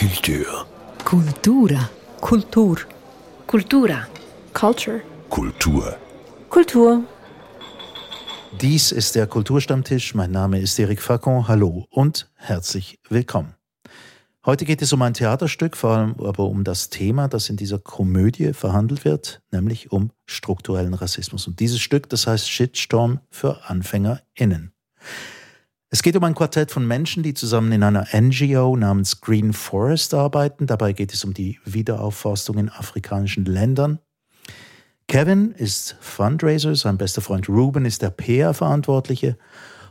Kultur. Kultura. Kultur. Kultura. Culture. Kultur. Kultur. Dies ist der Kulturstammtisch. Mein Name ist Eric Facon. Hallo und herzlich willkommen. Heute geht es um ein Theaterstück, vor allem aber um das Thema, das in dieser Komödie verhandelt wird, nämlich um strukturellen Rassismus. Und dieses Stück, das heißt Shitstorm für AnfängerInnen. Es geht um ein Quartett von Menschen, die zusammen in einer NGO namens Green Forest arbeiten. Dabei geht es um die Wiederaufforstung in afrikanischen Ländern. Kevin ist Fundraiser, sein bester Freund Ruben ist der PR-Verantwortliche.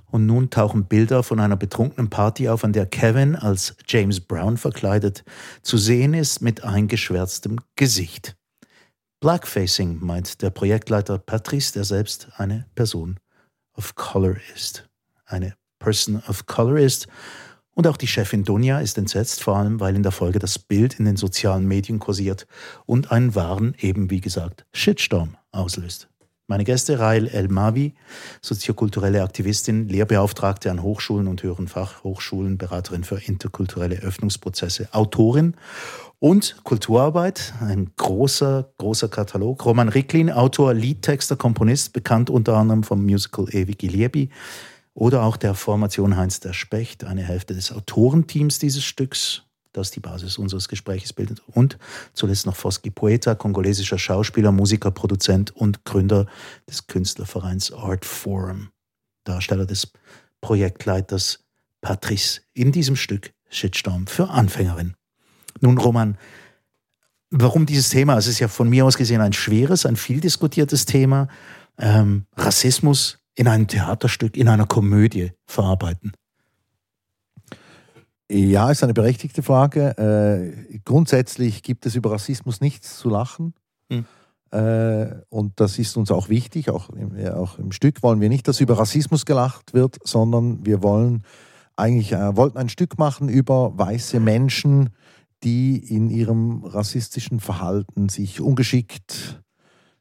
Und nun tauchen Bilder von einer betrunkenen Party auf, an der Kevin als James Brown verkleidet zu sehen ist mit eingeschwärztem Gesicht. Blackfacing meint der Projektleiter Patrice, der selbst eine Person of Color ist. Eine Person of Color ist. Und auch die Chefin Dunja ist entsetzt, vor allem weil in der Folge das Bild in den sozialen Medien kursiert und einen wahren, eben wie gesagt, Shitstorm auslöst. Meine Gäste Rael El-Mavi, soziokulturelle Aktivistin, Lehrbeauftragte an Hochschulen und höheren Fachhochschulen, Beraterin für interkulturelle Öffnungsprozesse, Autorin und Kulturarbeit, ein großer, großer Katalog. Roman Ricklin, Autor, Liedtexter, Komponist, bekannt unter anderem vom Musical Ewig Liebi, oder auch der Formation Heinz der Specht, eine Hälfte des Autorenteams dieses Stücks, das die Basis unseres Gesprächs bildet. Und zuletzt noch Foski Poeta, kongolesischer Schauspieler, Musiker, Produzent und Gründer des Künstlervereins Art Forum, Darsteller des Projektleiters Patrice in diesem Stück Shitstorm für Anfängerin. Nun, Roman, warum dieses Thema? Es ist ja von mir aus gesehen ein schweres, ein viel diskutiertes Thema. Ähm, Rassismus in einem Theaterstück, in einer Komödie verarbeiten? Ja, ist eine berechtigte Frage. Äh, grundsätzlich gibt es über Rassismus nichts zu lachen. Hm. Äh, und das ist uns auch wichtig. Auch im, auch im, Stück wollen wir nicht, dass über Rassismus gelacht wird, sondern wir wollen eigentlich äh, wollten ein Stück machen über weiße Menschen, die in ihrem rassistischen Verhalten sich ungeschickt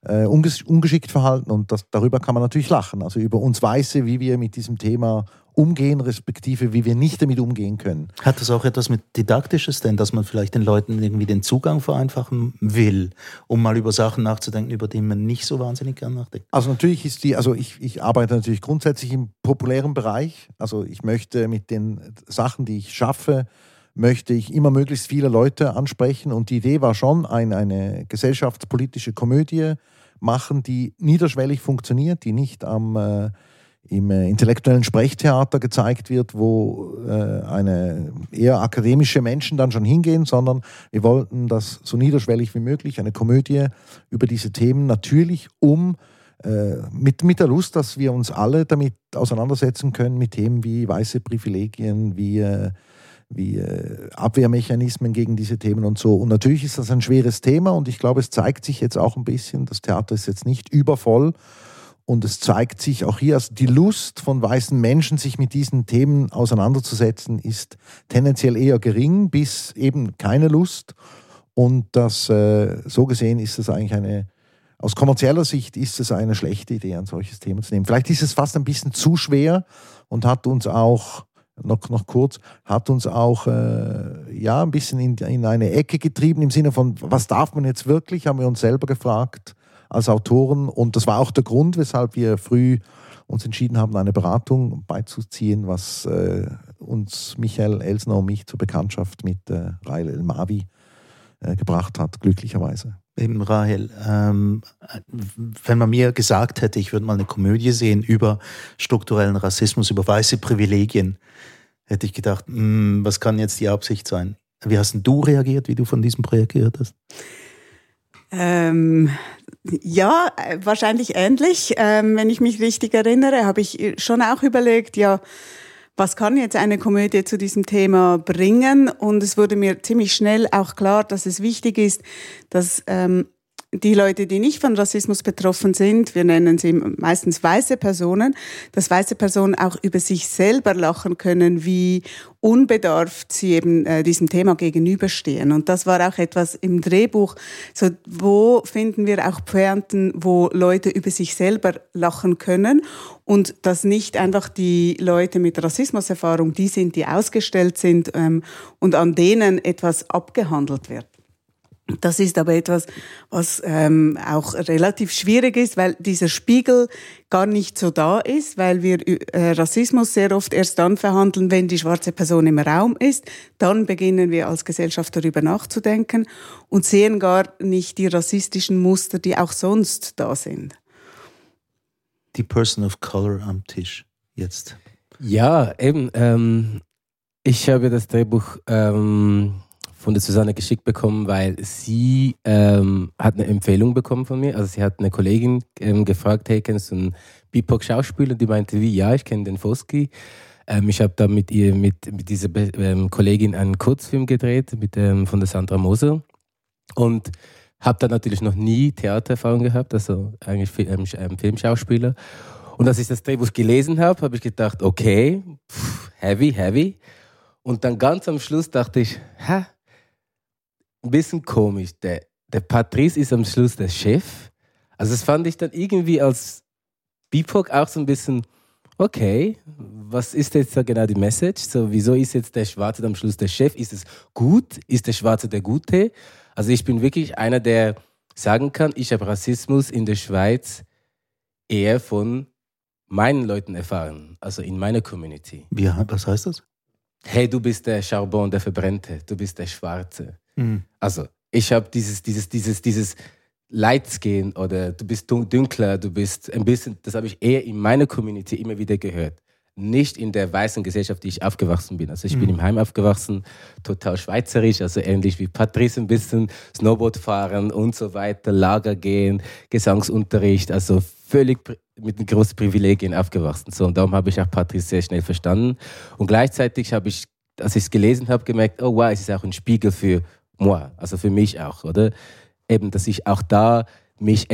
äh, unges ungeschickt verhalten und das, darüber kann man natürlich lachen. Also über uns Weiße, wie wir mit diesem Thema umgehen, respektive wie wir nicht damit umgehen können. Hat das auch etwas mit Didaktisches denn, dass man vielleicht den Leuten irgendwie den Zugang vereinfachen will, um mal über Sachen nachzudenken, über die man nicht so wahnsinnig gern nachdenkt? Also natürlich ist die, also ich, ich arbeite natürlich grundsätzlich im populären Bereich. Also ich möchte mit den Sachen, die ich schaffe, möchte ich immer möglichst viele Leute ansprechen. Und die Idee war schon, ein, eine gesellschaftspolitische Komödie machen, die niederschwellig funktioniert, die nicht am, äh, im äh, intellektuellen Sprechtheater gezeigt wird, wo äh, eine eher akademische Menschen dann schon hingehen, sondern wir wollten das so niederschwellig wie möglich, eine Komödie über diese Themen, natürlich um äh, mit, mit der Lust, dass wir uns alle damit auseinandersetzen können, mit Themen wie weiße Privilegien, wie äh, wie äh, Abwehrmechanismen gegen diese Themen und so. Und natürlich ist das ein schweres Thema und ich glaube, es zeigt sich jetzt auch ein bisschen, das Theater ist jetzt nicht übervoll und es zeigt sich auch hier, also die Lust von weißen Menschen, sich mit diesen Themen auseinanderzusetzen, ist tendenziell eher gering bis eben keine Lust. Und das, äh, so gesehen ist es eigentlich eine, aus kommerzieller Sicht ist es eine schlechte Idee, ein solches Thema zu nehmen. Vielleicht ist es fast ein bisschen zu schwer und hat uns auch noch, noch kurz, hat uns auch äh, ja, ein bisschen in, in eine Ecke getrieben im Sinne von, was darf man jetzt wirklich, haben wir uns selber gefragt als Autoren. Und das war auch der Grund, weshalb wir früh uns entschieden haben, eine Beratung beizuziehen, was äh, uns Michael Elsner und mich zur Bekanntschaft mit äh, Rail El Mavi äh, gebracht hat, glücklicherweise. Eben Rahel, ähm, wenn man mir gesagt hätte, ich würde mal eine Komödie sehen über strukturellen Rassismus, über weiße Privilegien, hätte ich gedacht, mh, hm, was kann jetzt die Absicht sein? Wie hast du reagiert, wie du von diesem Projekt gehört hast? Ähm, ja, wahrscheinlich ähnlich. Ähm, wenn ich mich richtig erinnere, habe ich schon auch überlegt, ja, was kann jetzt eine Komödie zu diesem Thema bringen? Und es wurde mir ziemlich schnell auch klar, dass es wichtig ist, dass ähm, die Leute, die nicht von Rassismus betroffen sind, wir nennen sie meistens weiße Personen, dass weiße Personen auch über sich selber lachen können, wie unbedarft sie eben äh, diesem Thema gegenüberstehen. Und das war auch etwas im Drehbuch. So, wo finden wir auch Pointen, wo Leute über sich selber lachen können und dass nicht einfach die Leute mit Rassismuserfahrung die sind, die ausgestellt sind ähm, und an denen etwas abgehandelt wird. Das ist aber etwas, was ähm, auch relativ schwierig ist, weil dieser Spiegel gar nicht so da ist, weil wir äh, Rassismus sehr oft erst dann verhandeln, wenn die schwarze Person im Raum ist. Dann beginnen wir als Gesellschaft darüber nachzudenken und sehen gar nicht die rassistischen Muster, die auch sonst da sind. Die Person of Color am Tisch jetzt. Ja, eben. Ähm, ich habe das Drehbuch ähm, von der Susanne geschickt bekommen, weil sie ähm, hat eine Empfehlung bekommen von mir. Also sie hat eine Kollegin ähm, gefragt, hey, kennst du einen BIPOC-Schauspieler? Die meinte, wie, ja, ich kenne den Foski. Ähm, ich habe da mit ihr, mit, mit dieser ähm, Kollegin einen Kurzfilm gedreht mit, ähm, von der Sandra Moser und habe da natürlich noch nie Theatererfahrung gehabt, also eigentlich ähm, Filmschauspieler. Und als ich das Drehbuch gelesen habe, habe ich gedacht, okay, pff, heavy, heavy. Und dann ganz am Schluss dachte ich, hä, ein bisschen komisch. Der, der Patrice ist am Schluss der Chef. Also das fand ich dann irgendwie als BIPOC auch so ein bisschen, okay, was ist jetzt da genau die Message? So, wieso ist jetzt der Schwarze am Schluss der Chef? Ist es gut? Ist der Schwarze der Gute? Also ich bin wirklich einer, der sagen kann, ich habe Rassismus in der Schweiz eher von meinen Leuten erfahren, also in meiner Community. Wie, was heißt das? Hey, du bist der Charbon, der Verbrennte, du bist der Schwarze. Mhm. Also, ich habe dieses, dieses, dieses, dieses Lightskin oder du bist dunkler, du bist ein bisschen, das habe ich eher in meiner Community immer wieder gehört. Nicht in der weißen Gesellschaft, die ich aufgewachsen bin. Also ich mhm. bin im Heim aufgewachsen, total schweizerisch, also ähnlich wie Patrice ein bisschen, Snowboard fahren und so weiter, Lager gehen, Gesangsunterricht, also völlig mit großen Privilegien aufgewachsen. So, und darum habe ich auch Patrice sehr schnell verstanden. Und gleichzeitig habe ich, als ich es gelesen habe, gemerkt, oh wow, es ist auch ein Spiegel für moi, also für mich auch, oder? Eben, dass ich auch da mich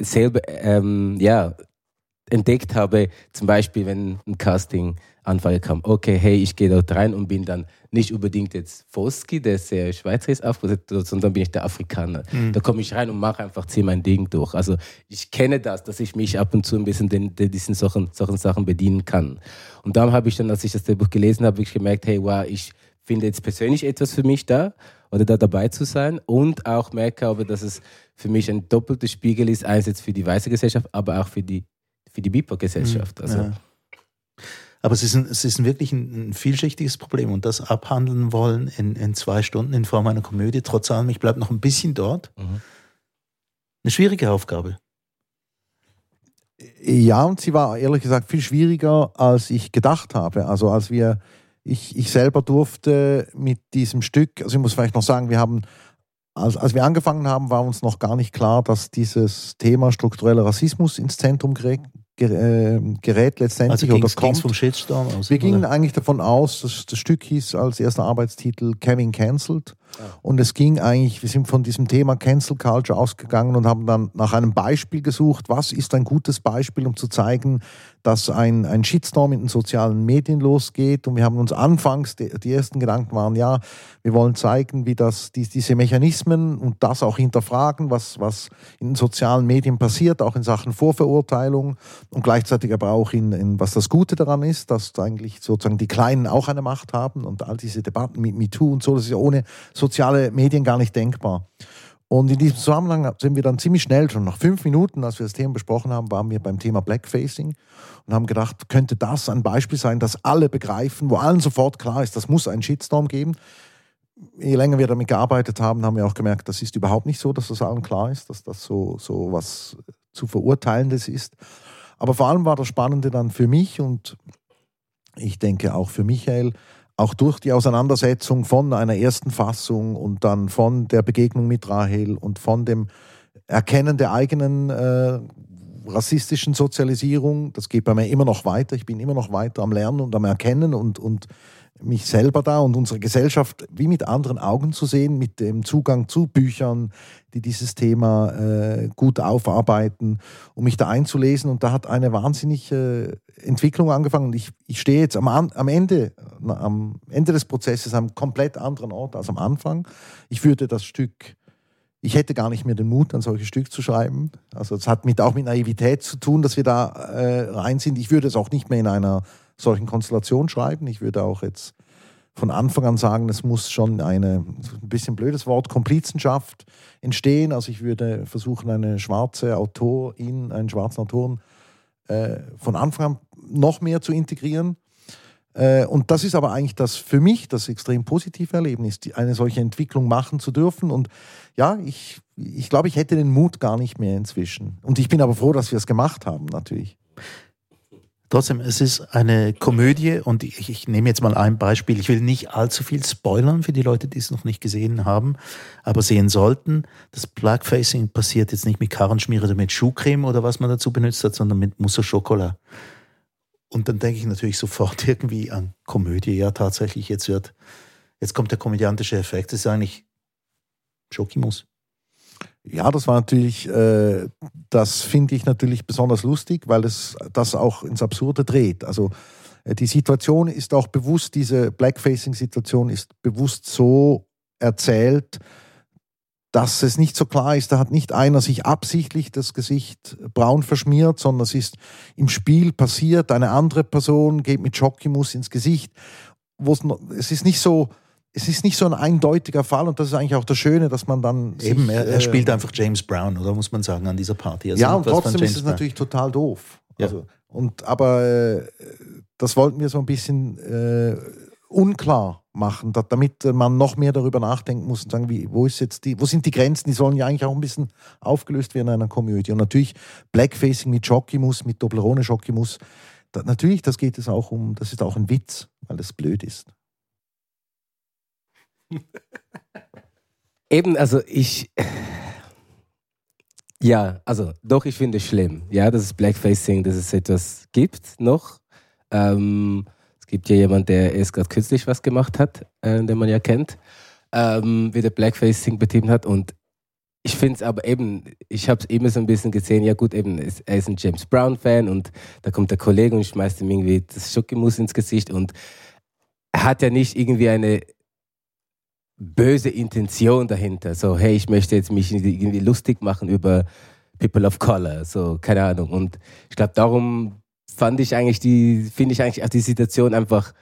selber ähm, ja, entdeckt habe, zum Beispiel, wenn ein Casting Anfrage kam, okay, hey, ich gehe dort rein und bin dann nicht unbedingt jetzt Foski, der sehr schweizerisch aufgesetzt sondern bin ich der Afrikaner. Mhm. Da komme ich rein und mache einfach, ziehe mein Ding durch. Also ich kenne das, dass ich mich ab und zu ein bisschen den, den, diesen solchen, solchen Sachen bedienen kann. Und dann habe ich dann, als ich das Buch gelesen habe, ich gemerkt, hey, wow, ich finde jetzt persönlich etwas für mich da oder da dabei zu sein und auch merke aber, dass es für mich ein doppelter Spiegel ist, einerseits für die weiße Gesellschaft, aber auch für die, für die BIPOC-Gesellschaft. Mhm. Also, ja. Aber es ist, ein, es ist wirklich ein, ein, vielschichtiges Problem und das abhandeln wollen in, in zwei Stunden in Form einer Komödie, trotz allem, ich bleibe noch ein bisschen dort. Mhm. Eine schwierige Aufgabe. Ja, und sie war ehrlich gesagt viel schwieriger, als ich gedacht habe. Also als wir ich, ich selber durfte mit diesem Stück, also ich muss vielleicht noch sagen, wir haben, als, als wir angefangen haben, war uns noch gar nicht klar, dass dieses Thema struktureller Rassismus ins Zentrum gerät, äh, gerät letztendlich. Also ging es vom Shitstorm aus? Wir gingen eigentlich davon aus, dass das Stück hieß als erster Arbeitstitel Kevin Cancelled. Und es ging eigentlich, wir sind von diesem Thema Cancel Culture ausgegangen und haben dann nach einem Beispiel gesucht, was ist ein gutes Beispiel, um zu zeigen, dass ein, ein Shitstorm in den sozialen Medien losgeht. Und wir haben uns anfangs, die, die ersten Gedanken waren, ja, wir wollen zeigen, wie das, die, diese Mechanismen und das auch hinterfragen, was, was in den sozialen Medien passiert, auch in Sachen Vorverurteilung und gleichzeitig aber auch in, in was das Gute daran ist, dass eigentlich sozusagen die Kleinen auch eine Macht haben und all diese Debatten mit MeToo und so, das ist ja ohne soziale Medien gar nicht denkbar. Und in diesem Zusammenhang sind wir dann ziemlich schnell, schon nach fünf Minuten, als wir das Thema besprochen haben, waren wir beim Thema Blackfacing und haben gedacht, könnte das ein Beispiel sein, das alle begreifen, wo allen sofort klar ist, das muss einen Shitstorm geben. Je länger wir damit gearbeitet haben, haben wir auch gemerkt, das ist überhaupt nicht so, dass das allen klar ist, dass das so, so was zu verurteilendes ist. Aber vor allem war das Spannende dann für mich und ich denke auch für Michael, auch durch die Auseinandersetzung von einer ersten Fassung und dann von der Begegnung mit Rahel und von dem Erkennen der eigenen äh, rassistischen Sozialisierung, das geht bei mir immer noch weiter. Ich bin immer noch weiter am Lernen und am Erkennen und, und mich selber da und unsere Gesellschaft wie mit anderen Augen zu sehen, mit dem Zugang zu Büchern, die dieses Thema äh, gut aufarbeiten, um mich da einzulesen. Und da hat eine wahnsinnige Entwicklung angefangen. Und ich, ich stehe jetzt am, am, Ende, am Ende des Prozesses am komplett anderen Ort als am Anfang. Ich würde das Stück ich hätte gar nicht mehr den Mut, ein solches Stück zu schreiben. Also es hat mit, auch mit Naivität zu tun, dass wir da äh, rein sind. Ich würde es auch nicht mehr in einer solchen Konstellation schreiben. Ich würde auch jetzt von Anfang an sagen, es muss schon eine, ein bisschen blödes Wort, Komplizenschaft entstehen. Also ich würde versuchen, eine schwarze Autorin, einen schwarzen Autoren äh, von Anfang an noch mehr zu integrieren. Äh, und das ist aber eigentlich das für mich das extrem positive Erlebnis, eine solche Entwicklung machen zu dürfen. Und ja, ich, ich glaube, ich hätte den Mut gar nicht mehr inzwischen. Und ich bin aber froh, dass wir es gemacht haben, natürlich. Trotzdem, es ist eine Komödie und ich, ich, nehme jetzt mal ein Beispiel. Ich will nicht allzu viel spoilern für die Leute, die es noch nicht gesehen haben, aber sehen sollten. Das Blackfacing passiert jetzt nicht mit Karrenschmiere oder mit Schuhcreme oder was man dazu benutzt hat, sondern mit Mousse au Chocolat. Und dann denke ich natürlich sofort irgendwie an Komödie. Ja, tatsächlich, jetzt wird, jetzt kommt der komödiantische Effekt. Das ist eigentlich Schokimus. Ja, das war natürlich, äh, das finde ich natürlich besonders lustig, weil es das auch ins Absurde dreht. Also äh, die Situation ist auch bewusst, diese Blackfacing-Situation ist bewusst so erzählt, dass es nicht so klar ist, da hat nicht einer sich absichtlich das Gesicht braun verschmiert, sondern es ist im Spiel passiert, eine andere Person geht mit Jockeymus ins Gesicht. Es ist nicht so, es ist nicht so ein eindeutiger Fall und das ist eigentlich auch das Schöne, dass man dann. Eben, sich, er, er, spielt äh, einfach James Brown, oder muss man sagen, an dieser Party. Also ja, und trotzdem ist es Brown. natürlich total doof. Ja. Also, und, aber äh, das wollten wir so ein bisschen äh, unklar machen, damit man noch mehr darüber nachdenken muss und sagen, wie, wo, ist jetzt die, wo sind die Grenzen? Die sollen ja eigentlich auch ein bisschen aufgelöst werden in einer Komödie. Und natürlich Blackfacing mit Jockeymus, mit Dopplerone Jockeymus. Da, natürlich, das geht es auch um, das ist auch ein Witz, weil das blöd ist. Eben, also ich. Ja, also doch, ich finde es schlimm, ja, dass es Blackfacing, dass es etwas gibt noch. Ähm, es gibt ja jemanden, der erst gerade kürzlich was gemacht hat, äh, den man ja kennt, ähm, wie der Blackfacing betrieben hat. Und ich finde es aber eben, ich habe es immer so ein bisschen gesehen, ja gut, eben, er ist ein James Brown-Fan und da kommt der Kollege und schmeißt ihm irgendwie das Schokimus ins Gesicht und er hat ja nicht irgendwie eine böse Intention dahinter. So, hey, ich möchte jetzt mich irgendwie lustig machen über People of Color. So, keine Ahnung. Und ich glaube, darum fand ich eigentlich die, finde ich eigentlich auch die Situation einfach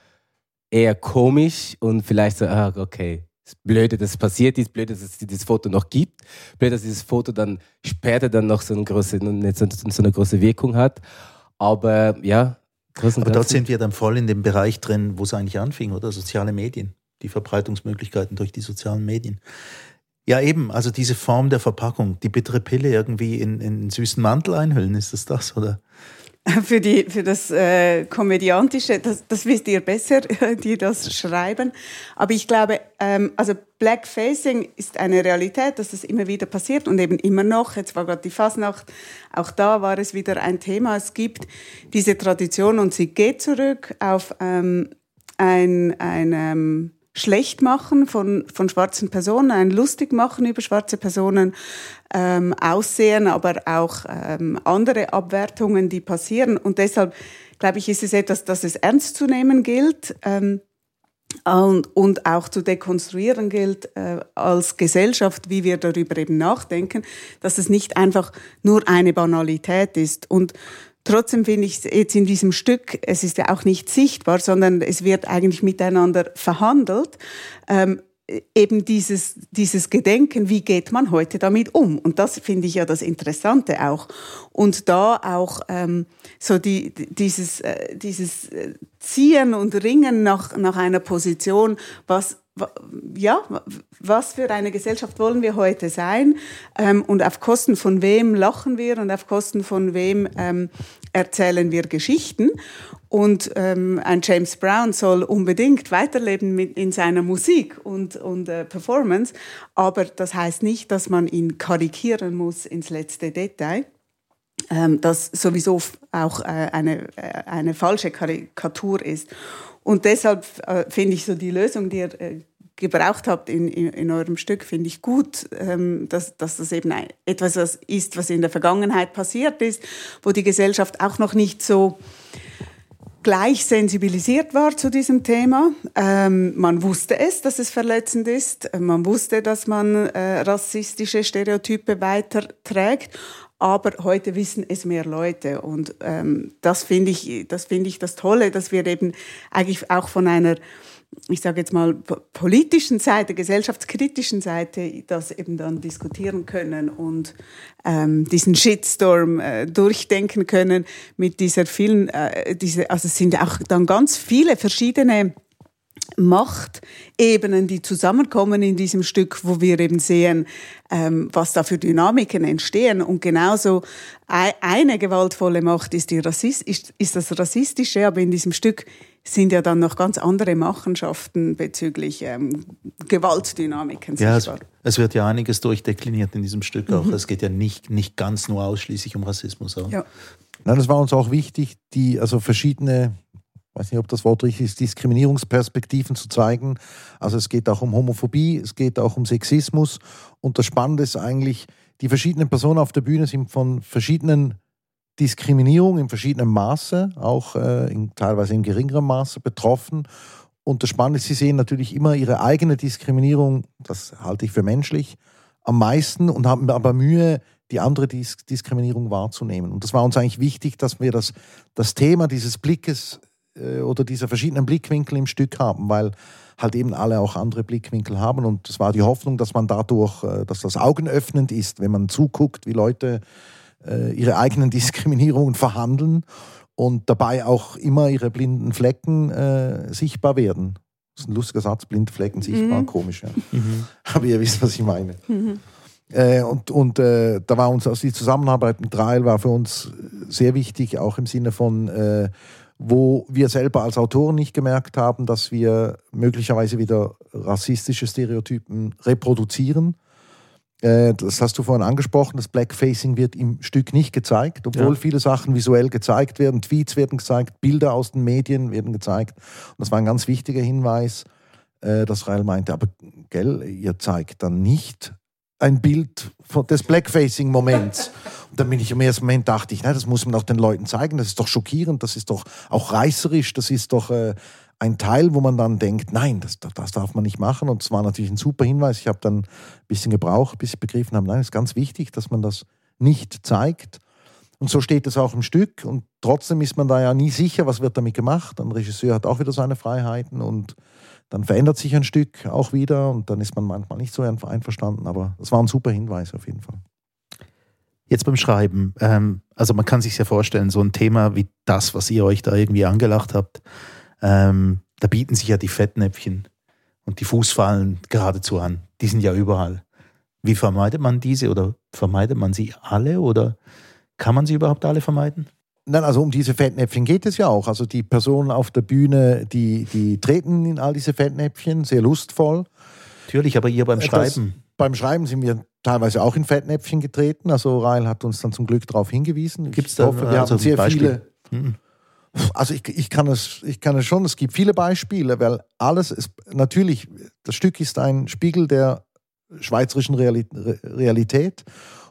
eher komisch und vielleicht so, ah, okay, es ist blöd, dass es passiert ist, blöd, dass es dieses Foto noch gibt, blöd, dass dieses Foto dann später dann noch so eine große, so eine große Wirkung hat. Aber ja, aber dort sind wir dann voll in dem Bereich drin, wo es eigentlich anfing, oder? Soziale Medien die Verbreitungsmöglichkeiten durch die sozialen Medien. Ja, eben, also diese Form der Verpackung, die bittere Pille irgendwie in, in einen süßen Mantel einhüllen, ist das das, oder? Für, die, für das äh, Komödiantische, das, das wisst ihr besser, die das schreiben. Aber ich glaube, ähm, also Blackfacing ist eine Realität, dass das immer wieder passiert und eben immer noch. Jetzt war gerade die Fasnacht, auch da war es wieder ein Thema. Es gibt diese Tradition und sie geht zurück auf ähm, ein, ein ähm, schlecht machen von, von schwarzen Personen, ein lustig machen über schwarze Personen, ähm, Aussehen, aber auch ähm, andere Abwertungen, die passieren. Und deshalb, glaube ich, ist es etwas, das es ernst zu nehmen gilt. Ähm, und, und auch zu dekonstruieren gilt äh, als Gesellschaft, wie wir darüber eben nachdenken, dass es nicht einfach nur eine Banalität ist. Und Trotzdem finde ich jetzt in diesem Stück, es ist ja auch nicht sichtbar, sondern es wird eigentlich miteinander verhandelt. Ähm, eben dieses, dieses Gedenken, wie geht man heute damit um? Und das finde ich ja das Interessante auch. Und da auch ähm, so die, dieses, äh, dieses äh, Ziehen und Ringen nach, nach einer Position, was ja, was für eine Gesellschaft wollen wir heute sein ähm, und auf Kosten von wem lachen wir und auf Kosten von wem ähm, erzählen wir Geschichten. Und ähm, ein James Brown soll unbedingt weiterleben mit, in seiner Musik und, und äh, Performance, aber das heißt nicht, dass man ihn karikieren muss ins letzte Detail. ähm, das sowieso auch äh, eine, äh, eine falsche Karikatur ist. Und deshalb äh, finde ich so die Lösung, die ihr äh, gebraucht habt in, in, in, eurem Stück, finde ich gut, ähm, dass, dass das eben etwas ist, was in der Vergangenheit passiert ist, wo die Gesellschaft auch noch nicht so gleich sensibilisiert war zu diesem Thema. Ähm, man wusste es, dass es verletzend ist. Man wusste, dass man äh, rassistische Stereotype weiterträgt. Aber heute wissen es mehr Leute. Und ähm, das finde ich, das finde ich das Tolle, dass wir eben eigentlich auch von einer ich sage jetzt mal, politischen Seite, gesellschaftskritischen Seite das eben dann diskutieren können und ähm, diesen Shitstorm äh, durchdenken können mit dieser vielen, äh, diese, also es sind auch dann ganz viele verschiedene Machtebenen, die zusammenkommen in diesem Stück, wo wir eben sehen, ähm, was da für Dynamiken entstehen. Und genauso eine gewaltvolle Macht ist, die Rassist, ist, ist das Rassistische, aber in diesem Stück sind ja dann noch ganz andere Machenschaften bezüglich ähm, Gewaltdynamiken ja, Es, es, wird ja einiges durchdekliniert in diesem Stück auch. Mhm. Es geht ja nicht, nicht ganz nur ausschließlich um Rassismus. Auch. Ja. Nein, das war uns auch wichtig, die also verschiedene weiß nicht, ob das Wort richtig ist, Diskriminierungsperspektiven zu zeigen. Also es geht auch um Homophobie, es geht auch um Sexismus. Und das Spannende ist eigentlich, die verschiedenen Personen auf der Bühne sind von verschiedenen Diskriminierungen in verschiedenem Maße, auch äh, in, teilweise in geringerem Maße betroffen. Und das Spannende ist, sie sehen natürlich immer ihre eigene Diskriminierung, das halte ich für menschlich, am meisten und haben aber Mühe, die andere Dis Diskriminierung wahrzunehmen. Und das war uns eigentlich wichtig, dass wir das, das Thema dieses Blickes äh, oder dieser verschiedenen Blickwinkel im Stück haben, weil halt eben alle auch andere Blickwinkel haben. Und es war die Hoffnung, dass man dadurch, äh, dass das augenöffnend ist, wenn man zuguckt, wie Leute äh, ihre eigenen Diskriminierungen verhandeln und dabei auch immer ihre blinden Flecken sichtbar werden. Das ist ein lustiger Satz, blinde Flecken sichtbar, mhm. komisch. Ja. Mhm. Aber ihr wisst, was ich meine. Mhm. Äh, und und äh, da war uns also die Zusammenarbeit mit Rael war für uns sehr wichtig, auch im Sinne von äh, wo wir selber als Autoren nicht gemerkt haben, dass wir möglicherweise wieder rassistische Stereotypen reproduzieren. Äh, das hast du vorhin angesprochen, das Blackfacing wird im Stück nicht gezeigt, obwohl ja. viele Sachen visuell gezeigt werden, Tweets werden gezeigt, Bilder aus den Medien werden gezeigt. Und das war ein ganz wichtiger Hinweis, äh, dass Rael meinte, aber gell, ihr zeigt dann nicht ein Bild des Blackfacing-Moments. Und dann bin ich im ersten Moment dachte ich, na, das muss man auch den Leuten zeigen, das ist doch schockierend, das ist doch auch reißerisch, das ist doch äh, ein Teil, wo man dann denkt, nein, das, das darf man nicht machen. Und es war natürlich ein super Hinweis. Ich habe dann ein bisschen gebraucht, bis ich begriffen habe, nein, es ist ganz wichtig, dass man das nicht zeigt. Und so steht es auch im Stück. Und trotzdem ist man da ja nie sicher, was wird damit gemacht. Ein Regisseur hat auch wieder seine Freiheiten und dann verändert sich ein Stück auch wieder und dann ist man manchmal nicht so einverstanden. Aber das war ein super Hinweis auf jeden Fall. Jetzt beim Schreiben, ähm, also man kann sich ja vorstellen, so ein Thema wie das, was ihr euch da irgendwie angelacht habt, ähm, da bieten sich ja die Fettnäpfchen und die Fußfallen geradezu an. Die sind ja überall. Wie vermeidet man diese oder vermeidet man sie alle oder kann man sie überhaupt alle vermeiden? Nein, also um diese Fettnäpfchen geht es ja auch. Also die Personen auf der Bühne, die, die treten in all diese Fettnäpfchen, sehr lustvoll. Natürlich, aber ihr beim Schreiben. Das, beim Schreiben sind wir teilweise auch in Fettnäpfchen getreten. Also Rail hat uns dann zum Glück darauf hingewiesen. Gibt es da hoffe, wir also haben sehr Beispiel? viele. Mhm. Also ich, ich, kann es, ich kann es schon, es gibt viele Beispiele, weil alles ist, natürlich, das Stück ist ein Spiegel der schweizerischen Realität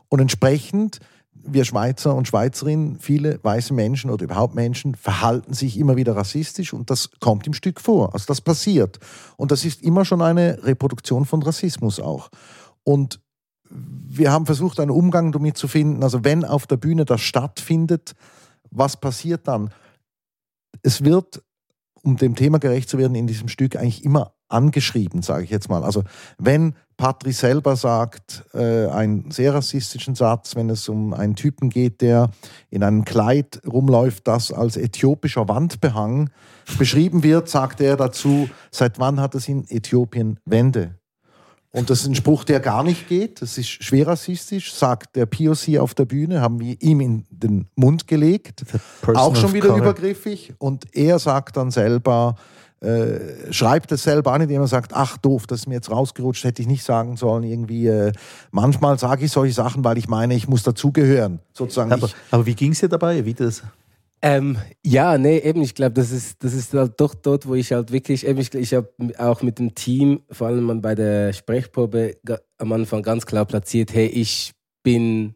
und entsprechend wir Schweizer und Schweizerinnen, viele weiße Menschen oder überhaupt Menschen verhalten sich immer wieder rassistisch und das kommt im Stück vor. Also das passiert. Und das ist immer schon eine Reproduktion von Rassismus auch. Und wir haben versucht, einen Umgang damit zu finden. Also wenn auf der Bühne das stattfindet, was passiert dann? Es wird, um dem Thema gerecht zu werden, in diesem Stück eigentlich immer angeschrieben, sage ich jetzt mal. Also wenn Patrice selber sagt äh, einen sehr rassistischen Satz, wenn es um einen Typen geht, der in einem Kleid rumläuft, das als äthiopischer Wandbehang beschrieben wird, sagt er dazu, seit wann hat es in Äthiopien Wände? Und das ist ein Spruch, der gar nicht geht. Das ist schwer rassistisch, sagt der POC auf der Bühne, haben wir ihm in den Mund gelegt. Auch schon wieder übergriffig. Und er sagt dann selber, äh, schreibt es selber an, indem er sagt, ach doof, das ist mir jetzt rausgerutscht, hätte ich nicht sagen sollen. Irgendwie, äh, manchmal sage ich solche Sachen, weil ich meine, ich muss dazugehören. Sozusagen. Aber, aber wie ging es dir dabei? Wie das? Ähm, ja, nee, eben, ich glaube, das ist, das ist halt doch dort, wo ich halt wirklich, eben, ich, ich habe auch mit dem Team, vor allem bei der Sprechprobe, am Anfang ganz klar platziert, hey, ich bin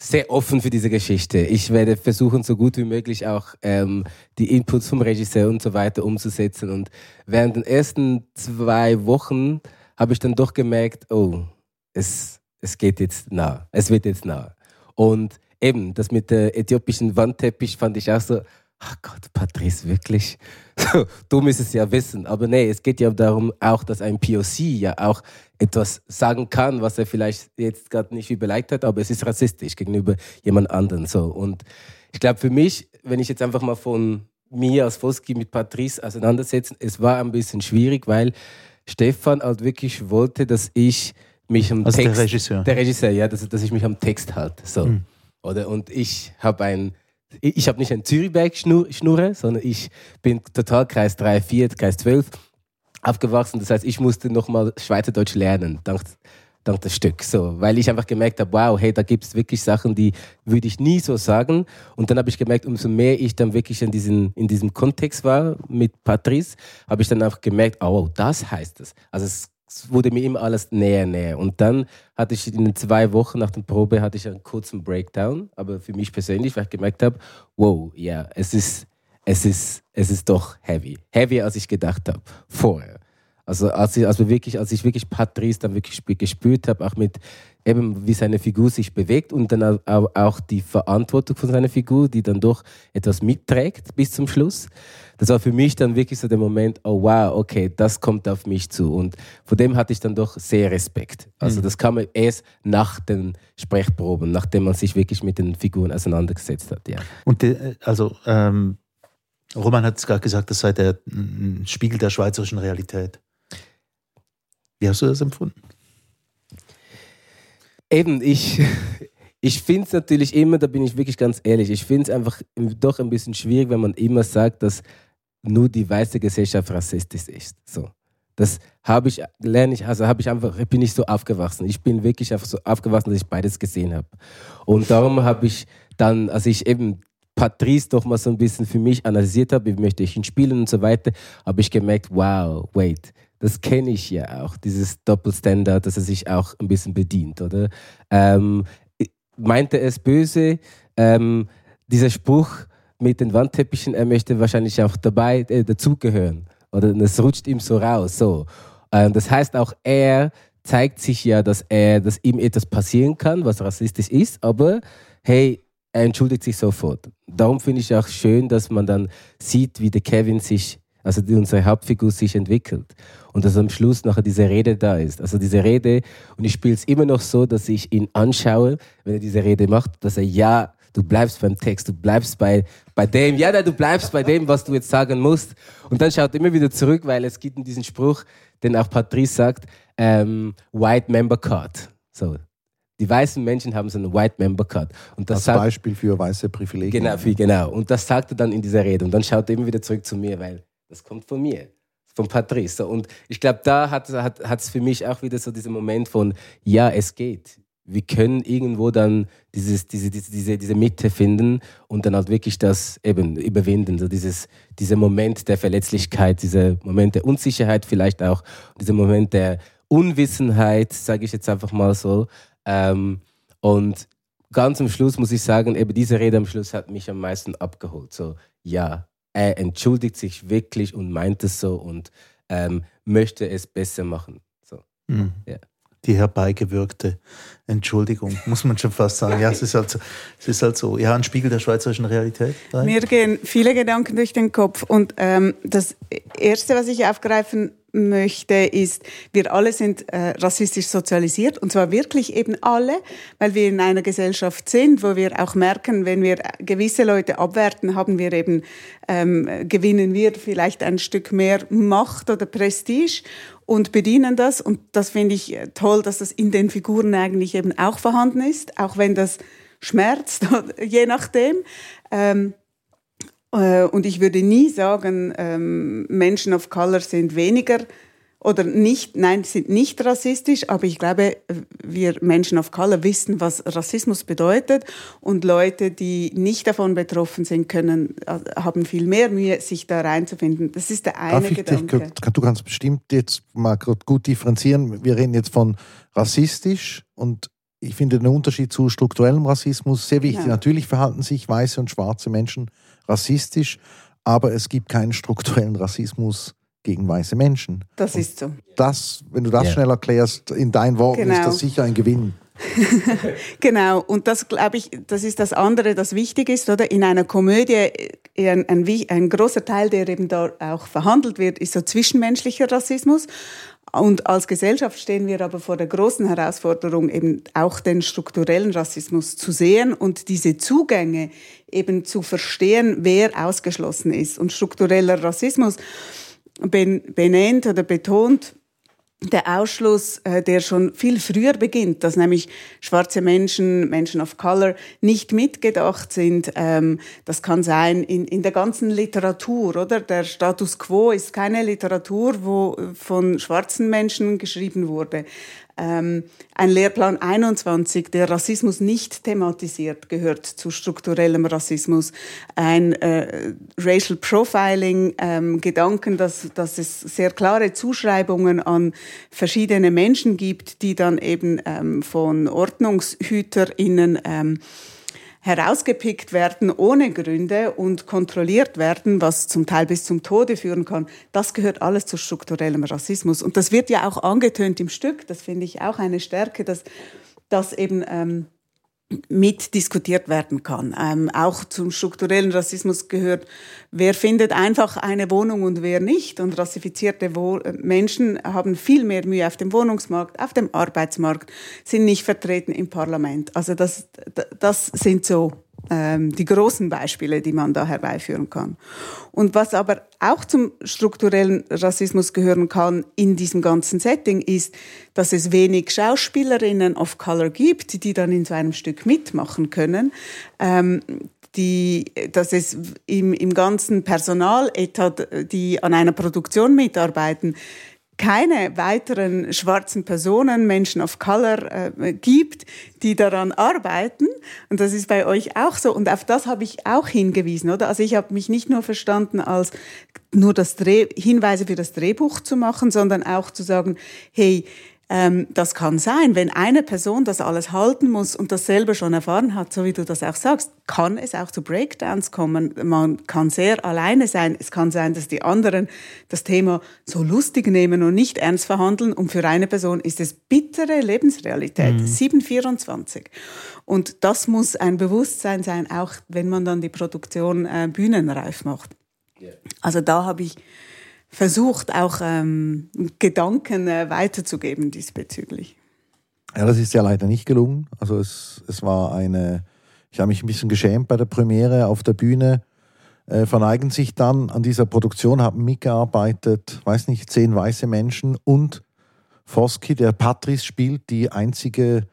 sehr offen für diese Geschichte. Ich werde versuchen, so gut wie möglich auch ähm, die Inputs vom Regisseur und so weiter umzusetzen. Und während den ersten zwei Wochen habe ich dann doch gemerkt, oh, es, es geht jetzt nah, es wird jetzt nah. Und eben, das mit der äthiopischen Wandteppich fand ich auch so, ach Gott, Patrice, wirklich? So, du müsstest es ja wissen. Aber nee, es geht ja darum auch, dass ein POC ja auch etwas sagen kann, was er vielleicht jetzt gerade nicht überlegt hat, aber es ist rassistisch gegenüber jemand anderen. So. Und ich glaube, für mich, wenn ich jetzt einfach mal von mir als Foski mit Patrice auseinandersetzen, es war ein bisschen schwierig, weil Stefan halt wirklich wollte, dass ich mich am also Text... der Regisseur. Der Regisseur, ja, dass, dass ich mich am Text halte. So. Mhm. Oder? Und ich habe ein ich habe nicht ein Zürichberg-Schnurre, sondern ich bin total Kreis 3, 4, Kreis 12 aufgewachsen. Das heißt, ich musste nochmal Schweizerdeutsch lernen, dank, dank das Stück. So, weil ich einfach gemerkt habe, wow, hey, da gibt es wirklich Sachen, die würde ich nie so sagen. Und dann habe ich gemerkt, umso mehr ich dann wirklich in, diesen, in diesem Kontext war mit Patrice, habe ich dann auch gemerkt, oh, das heißt es. Also es es wurde mir immer alles näher, näher. Und dann hatte ich in zwei Wochen nach der Probe hatte ich einen kurzen Breakdown, aber für mich persönlich, weil ich gemerkt habe, wow, ja, es ist, es ist, es ist doch heavy. Heavier, als ich gedacht habe, vorher. Also als ich, also wirklich, als ich wirklich Patrice dann wirklich gespürt habe, auch mit eben wie seine Figur sich bewegt und dann auch die Verantwortung von seiner Figur, die dann doch etwas mitträgt bis zum Schluss. Das war für mich dann wirklich so der Moment, oh wow, okay, das kommt auf mich zu. Und vor dem hatte ich dann doch sehr Respekt. Also mhm. das kam erst nach den Sprechproben, nachdem man sich wirklich mit den Figuren auseinandergesetzt hat. Ja. Und die, also ähm, Roman hat es gerade gesagt, das sei der Spiegel der schweizerischen Realität. Wie hast du das empfunden? Eben, ich, ich finde es natürlich immer, da bin ich wirklich ganz ehrlich, ich finde es einfach doch ein bisschen schwierig, wenn man immer sagt, dass nur die weiße Gesellschaft rassistisch ist. So. Das habe ich, lerne ich, also habe ich einfach, bin ich so aufgewachsen. Ich bin wirklich so aufgewachsen, dass ich beides gesehen habe. Und darum habe ich dann, als ich eben Patrice doch mal so ein bisschen für mich analysiert habe, wie möchte ich ihn spielen und so weiter, habe ich gemerkt, wow, wait, das kenne ich ja auch, dieses Doppelstandard, dass er sich auch ein bisschen bedient, oder? Ähm, meinte es böse, ähm, dieser Spruch mit den Wandteppichen, er möchte wahrscheinlich auch dabei äh, dazugehören. Oder es rutscht ihm so raus. So. Ähm, das heißt, auch er zeigt sich ja, dass er, dass ihm etwas passieren kann, was rassistisch ist, aber hey, er entschuldigt sich sofort. Darum finde ich auch schön, dass man dann sieht, wie der Kevin sich also unsere Hauptfigur sich entwickelt. Und dass am Schluss nachher diese Rede da ist. Also diese Rede, und ich spiele es immer noch so, dass ich ihn anschaue, wenn er diese Rede macht, dass er ja, du bleibst beim Text, du bleibst bei, bei dem, ja, du bleibst bei dem, was du jetzt sagen musst. Und dann schaut immer wieder zurück, weil es gibt diesen Spruch, den auch Patrice sagt, ähm, White Member Card. So, die weißen Menschen haben so einen White Member Card. Und das Als sagt, Beispiel für weiße Privilegien. Genau, für, genau. Und das sagt er dann in dieser Rede. Und dann schaut er immer wieder zurück zu mir, weil das kommt von mir, von Patrice. Und ich glaube, da hat es hat, für mich auch wieder so diesen Moment von, ja, es geht. Wir können irgendwo dann dieses, diese, diese, diese Mitte finden und dann halt wirklich das eben überwinden. So dieses, dieser Moment der Verletzlichkeit, dieser Moment der Unsicherheit vielleicht auch, dieser Moment der Unwissenheit, sage ich jetzt einfach mal so. Ähm, und ganz am Schluss muss ich sagen, eben diese Rede am Schluss hat mich am meisten abgeholt. So, ja, er entschuldigt sich wirklich und meint es so und ähm, möchte es besser machen. So. Mhm. Ja. Die herbeigewirkte Entschuldigung, muss man schon fast sagen. Ja, es ist halt so. Es ist halt so. Ja, ein Spiegel der schweizerischen Realität. Rein. Mir gehen viele Gedanken durch den Kopf. Und ähm, das Erste, was ich aufgreifen möchte, ist, wir alle sind äh, rassistisch sozialisiert und zwar wirklich eben alle, weil wir in einer Gesellschaft sind, wo wir auch merken, wenn wir gewisse Leute abwerten, haben wir eben, ähm, gewinnen wir vielleicht ein Stück mehr Macht oder Prestige und bedienen das und das finde ich äh, toll, dass das in den Figuren eigentlich eben auch vorhanden ist, auch wenn das schmerzt, je nachdem. Ähm, Äh, und ich würde nie sagen, ähm, Menschen of Color sind weniger oder nicht, nein, sind nicht rassistisch, aber ich glaube, wir Menschen of Color wissen, was Rassismus bedeutet und Leute, die nicht davon betroffen sind, können, äh, haben viel mehr Mühe, sich da reinzufinden. Das ist der eine Darf ich Gedanke. Dich, du kannst bestimmt jetzt mal gut differenzieren. Wir reden jetzt von rassistisch und ich finde den Unterschied zu strukturellem Rassismus sehr wichtig. Ja. Natürlich verhalten sich weiße und schwarze Menschen rassistisch, aber es gibt keinen strukturellen Rassismus gegen weiße Menschen. Das ist so. Das, wenn du das ja. schnell erklärst, in deinen Worten genau. ist das sicher ein Gewinn. genau, und das glaube ich, das ist das andere, das wichtig ist, oder? In einer Komödie, äh, ein, ein, ein großer Teil, der eben da auch verhandelt wird, ist so zwischenmenschlicher Rassismus. Und als Gesellschaft stehen wir aber vor der großen Herausforderung, eben auch den strukturellen Rassismus zu sehen und diese Zugänge eben zu verstehen, wer ausgeschlossen ist. Und struktureller Rassismus benennt oder betont, der Ausschluss, äh, der schon viel früher beginnt, dass nämlich schwarze Menschen, Menschen of Color nicht mitgedacht sind. Ähm, das kann sein in, in der ganzen Literatur, oder? Der Status quo ist keine Literatur, wo von schwarzen Menschen geschrieben wurde. Ähm, ein Lehrplan 21, der Rassismus nicht thematisiert, gehört zu strukturellem Rassismus. Ein äh, Racial Profiling, ähm, Gedanken, dass, dass es sehr klare Zuschreibungen an verschiedene Menschen gibt, die dann eben ähm, von OrdnungshüterInnen ähm, herausgepickt werden ohne Gründe und kontrolliert werden, was zum Teil bis zum Tode führen kann, das gehört alles zu strukturellem Rassismus. Und das wird ja auch angetönt im Stück. Das finde ich auch eine Stärke, dass das eben ähm, mitdiskutiert werden kann. Ähm, auch zum strukturellen Rassismus gehört, wer findet einfach eine Wohnung und wer nicht. Und rassifizierte Wo Menschen haben viel mehr Mühe auf dem Wohnungsmarkt, auf dem Arbeitsmarkt, sind nicht vertreten im Parlament. Also das, das sind so die großen Beispiele, die man da herbeiführen kann. Und was aber auch zum strukturellen Rassismus gehören kann in diesem ganzen Setting, ist, dass es wenig Schauspielerinnen of Color gibt, die dann in so einem Stück mitmachen können. Ähm, die, dass es im, im ganzen Personaletat, die an einer Produktion mitarbeiten, keine weiteren schwarzen Personen, Menschen of Color äh, gibt, die daran arbeiten. Und das ist bei euch auch so. Und auf das habe ich auch hingewiesen, oder? Also ich habe mich nicht nur verstanden als nur das Dreh, Hinweise für das Drehbuch zu machen, sondern auch zu sagen, hey, ähm, das kann sein, wenn eine Person das alles halten muss und das selber schon erfahren hat, so wie du das auch sagst, kann es auch zu Breakdowns kommen. Man kann sehr alleine sein. Es kann sein, dass die anderen das Thema so lustig nehmen und nicht ernst verhandeln. Und für eine Person ist es bittere Lebensrealität. Mhm. 724. Und das muss ein Bewusstsein sein, auch wenn man dann die Produktion äh, bühnenreif macht. Yeah. Also da habe ich versucht, auch ähm, Gedanken äh, weiterzugeben diesbezüglich. Ja, das ist ja leider nicht gelungen. Also es, es war eine, ich habe mich ein bisschen geschämt bei der Premiere auf der Bühne. Äh, verneigen sich dann an dieser Produktion, haben mitgearbeitet, weiß nicht, zehn weiße Menschen und Foski, der Patrice spielt, die einzige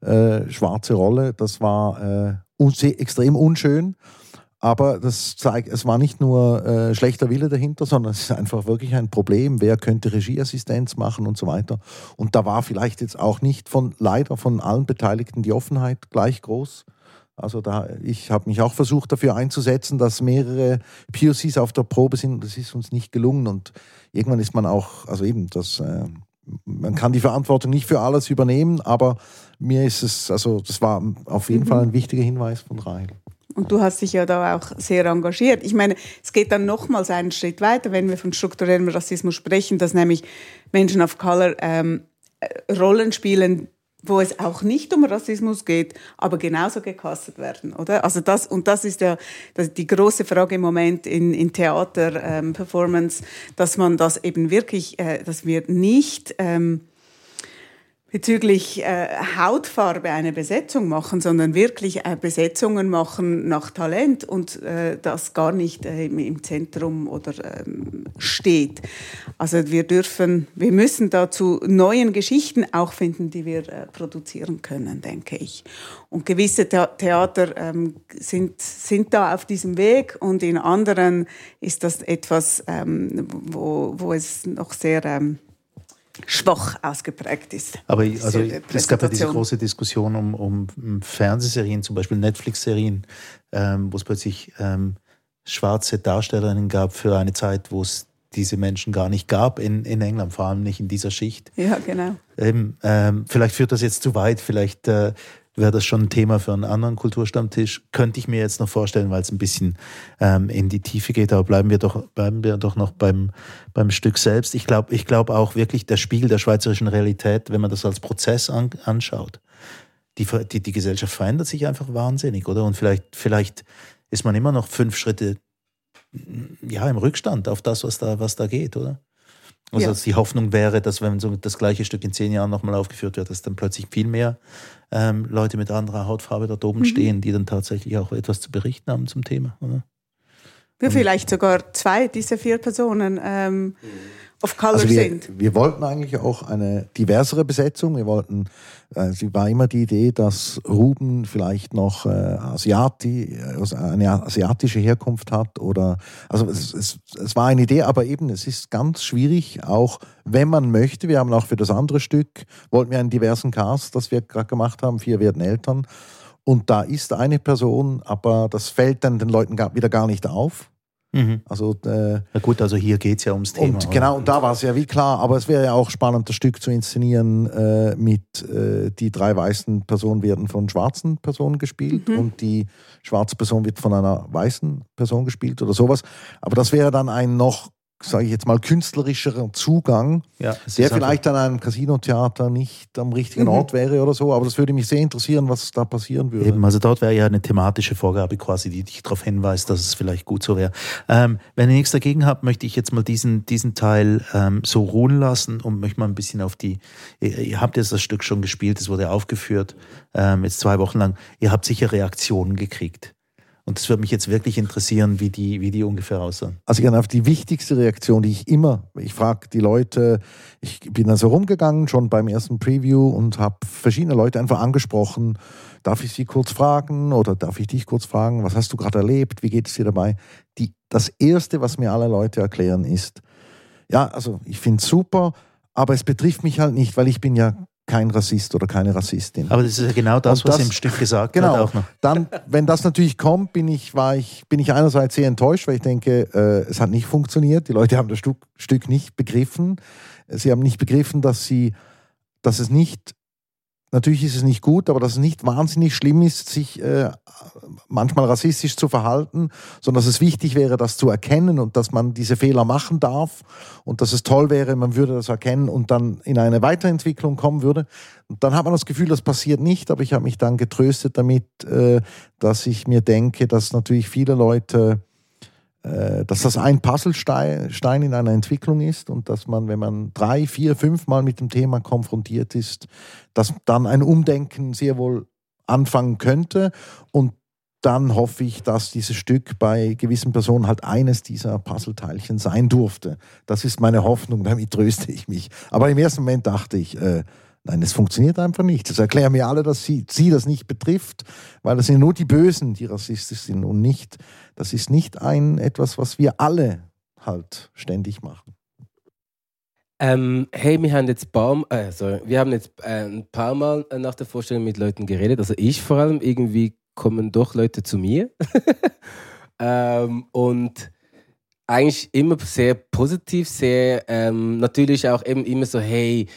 äh, schwarze Rolle. Das war äh, extrem unschön. Aber das zeigt, es war nicht nur äh, schlechter Wille dahinter, sondern es ist einfach wirklich ein Problem. Wer könnte Regieassistenz machen und so weiter. Und da war vielleicht jetzt auch nicht von leider von allen Beteiligten die Offenheit gleich groß. Also da, ich habe mich auch versucht dafür einzusetzen, dass mehrere POCs auf der Probe sind. Das ist uns nicht gelungen. Und irgendwann ist man auch, also eben, das, äh, man kann die Verantwortung nicht für alles übernehmen, aber mir ist es, also das war auf jeden mhm. Fall ein wichtiger Hinweis von Rahel. Und du hast dich ja da auch sehr engagiert. Ich meine, es geht dann nochmals einen Schritt weiter, wenn wir von strukturellem Rassismus sprechen, dass nämlich Menschen of Color ähm, äh, Rollen spielen, wo es auch nicht um Rassismus geht, aber genauso gecastet werden, oder? Also das und das ist ja das, die große Frage im Moment in, in Theater ähm, Performance, dass man das eben wirklich, äh, dass wir nicht ähm, bezüglich äh, Hautfarbe eine Besetzung machen, sondern wirklich äh, Besetzungen machen nach Talent und äh, das gar nicht äh, im, im, Zentrum oder ähm, steht. Also wir dürfen, wir müssen dazu neuen Geschichten auch finden, die wir äh, produzieren können, denke ich. Und gewisse The Theater ähm, sind, sind da auf diesem Weg und in anderen ist das etwas, ähm, wo, wo es noch sehr ähm, schwach ausgeprägt ist. Aber also, es gab ja diese große Diskussion um, um Fernsehserien, zum Beispiel Netflix-Serien, ähm, wo es plötzlich ähm, schwarze Darstellerinnen gab für eine Zeit, wo es diese Menschen gar nicht gab in, in England, vor allem nicht in dieser Schicht. Ja, genau. Ähm, ähm, vielleicht führt das jetzt zu weit, vielleicht äh, wäre das schon ein Thema für einen anderen Kulturstammtisch. Könnte ich mir jetzt noch vorstellen, weil es ein bisschen ähm, in die Tiefe geht. Aber bleiben wir doch, bleiben wir doch noch beim, beim Stück selbst. Ich glaube ich glaub auch wirklich der Spiegel der schweizerischen Realität, wenn man das als Prozess an, anschaut. Die, die, die Gesellschaft verändert sich einfach wahnsinnig, oder? Und vielleicht, vielleicht ist man immer noch fünf Schritte ja, im Rückstand auf das, was da, was da geht, oder? Also ja. die Hoffnung wäre, dass wenn so das gleiche Stück in zehn Jahren nochmal aufgeführt wird, dass dann plötzlich viel mehr ähm, Leute mit anderer Hautfarbe dort oben mhm. stehen, die dann tatsächlich auch etwas zu berichten haben zum Thema. Oder? Ja, vielleicht sogar zwei dieser vier Personen. Ähm, mhm of Color also wir, sind. Wir wollten eigentlich auch eine diversere Besetzung. Wir wollten, äh, es war immer die Idee, dass Ruben vielleicht noch äh, Asiati, also eine asiatische Herkunft hat oder, also es, es, es war eine Idee, aber eben, es ist ganz schwierig, auch wenn man möchte. Wir haben auch für das andere Stück, wollten wir einen diversen Cast, das wir gerade gemacht haben, vier werden Eltern. Und da ist eine Person, aber das fällt dann den Leuten wieder gar nicht auf. Mhm. Also, äh, Na gut, also hier geht es ja ums Thema. Und genau, und da war es ja wie klar, aber es wäre ja auch spannend, das Stück zu inszenieren äh, mit äh, die drei weißen Personen werden von schwarzen Personen gespielt mhm. und die schwarze Person wird von einer weißen Person gespielt oder sowas. Aber das wäre dann ein noch sage ich jetzt mal, künstlerischerer Zugang, ja, der vielleicht an einem Casino-Theater nicht am richtigen mhm. Ort wäre oder so. Aber das würde mich sehr interessieren, was da passieren würde. Eben, also dort wäre ja eine thematische Vorgabe quasi, die dich darauf hinweist, dass es vielleicht gut so wäre. Ähm, wenn ihr nichts dagegen habt, möchte ich jetzt mal diesen, diesen Teil ähm, so ruhen lassen und möchte mal ein bisschen auf die, ihr, ihr habt jetzt das Stück schon gespielt, es wurde aufgeführt, ähm, jetzt zwei Wochen lang. Ihr habt sicher Reaktionen gekriegt. Und es würde mich jetzt wirklich interessieren, wie die, wie die ungefähr aussahen. Also ich auf die wichtigste Reaktion, die ich immer, ich frage die Leute, ich bin also rumgegangen, schon beim ersten Preview und habe verschiedene Leute einfach angesprochen. Darf ich sie kurz fragen oder darf ich dich kurz fragen, was hast du gerade erlebt, wie geht es dir dabei? Die, das Erste, was mir alle Leute erklären, ist, ja, also ich finde es super, aber es betrifft mich halt nicht, weil ich bin ja kein Rassist oder keine Rassistin. Aber das ist ja genau das, das was im Stück gesagt genau, wird. Auch noch. Dann, wenn das natürlich kommt, bin ich, war ich, bin ich einerseits sehr enttäuscht, weil ich denke, äh, es hat nicht funktioniert. Die Leute haben das Stück, Stück nicht begriffen. Sie haben nicht begriffen, dass sie, dass es nicht Natürlich ist es nicht gut, aber dass es nicht wahnsinnig schlimm ist, sich äh, manchmal rassistisch zu verhalten, sondern dass es wichtig wäre, das zu erkennen und dass man diese Fehler machen darf und dass es toll wäre, man würde das erkennen und dann in eine Weiterentwicklung kommen würde. Und dann hat man das Gefühl, das passiert nicht, aber ich habe mich dann getröstet damit, äh, dass ich mir denke, dass natürlich viele Leute dass das ein Puzzlestein in einer Entwicklung ist und dass man, wenn man drei, vier, fünf Mal mit dem Thema konfrontiert ist, dass dann ein Umdenken sehr wohl anfangen könnte und dann hoffe ich, dass dieses Stück bei gewissen Personen halt eines dieser Puzzleteilchen sein durfte. Das ist meine Hoffnung, damit tröste ich mich. Aber im ersten Moment dachte ich, äh, Nein, es funktioniert einfach nicht. Das erklären mir alle, dass sie, sie das nicht betrifft, weil das sind nur die Bösen, die rassistisch sind und nicht, das ist nicht ein etwas, was wir alle halt ständig machen. Ähm, hey, wir haben jetzt paar, äh, sorry, wir haben jetzt äh, ein paar Mal nach der Vorstellung mit Leuten geredet. Also ich vor allem, irgendwie kommen doch Leute zu mir. ähm, und eigentlich immer sehr positiv, sehr ähm, natürlich auch eben immer so, hey,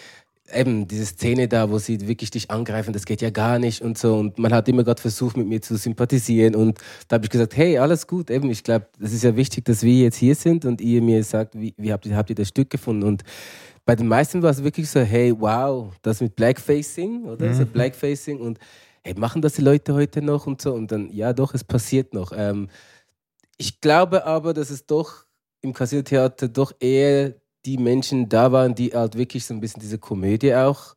eben diese Szene da, wo sie wirklich dich angreifen, das geht ja gar nicht und so. Und man hat immer gerade versucht, mit mir zu sympathisieren. Und da habe ich gesagt, hey, alles gut. Eben, ich glaube, das ist ja wichtig, dass wir jetzt hier sind und ihr mir sagt, wie, wie habt, ihr, habt ihr das Stück gefunden? Und bei den meisten war es wirklich so, hey, wow, das mit Blackfacing, oder? Mhm. So Blackfacing und hey, machen das die Leute heute noch und so? Und dann, ja, doch, es passiert noch. Ähm, ich glaube aber, dass es doch im Casino-Theater doch eher die Menschen da waren, die halt wirklich so ein bisschen diese Komödie auch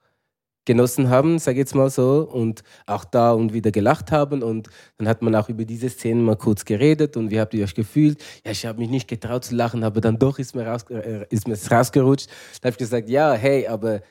genossen haben, sage ich jetzt mal so, und auch da und wieder gelacht haben. Und dann hat man auch über diese Szenen mal kurz geredet und wie habt ihr euch gefühlt? Ja, ich habe mich nicht getraut zu lachen, aber dann doch ist mir, raus, äh, ist mir rausgerutscht. Da habe ich gesagt, ja, hey, aber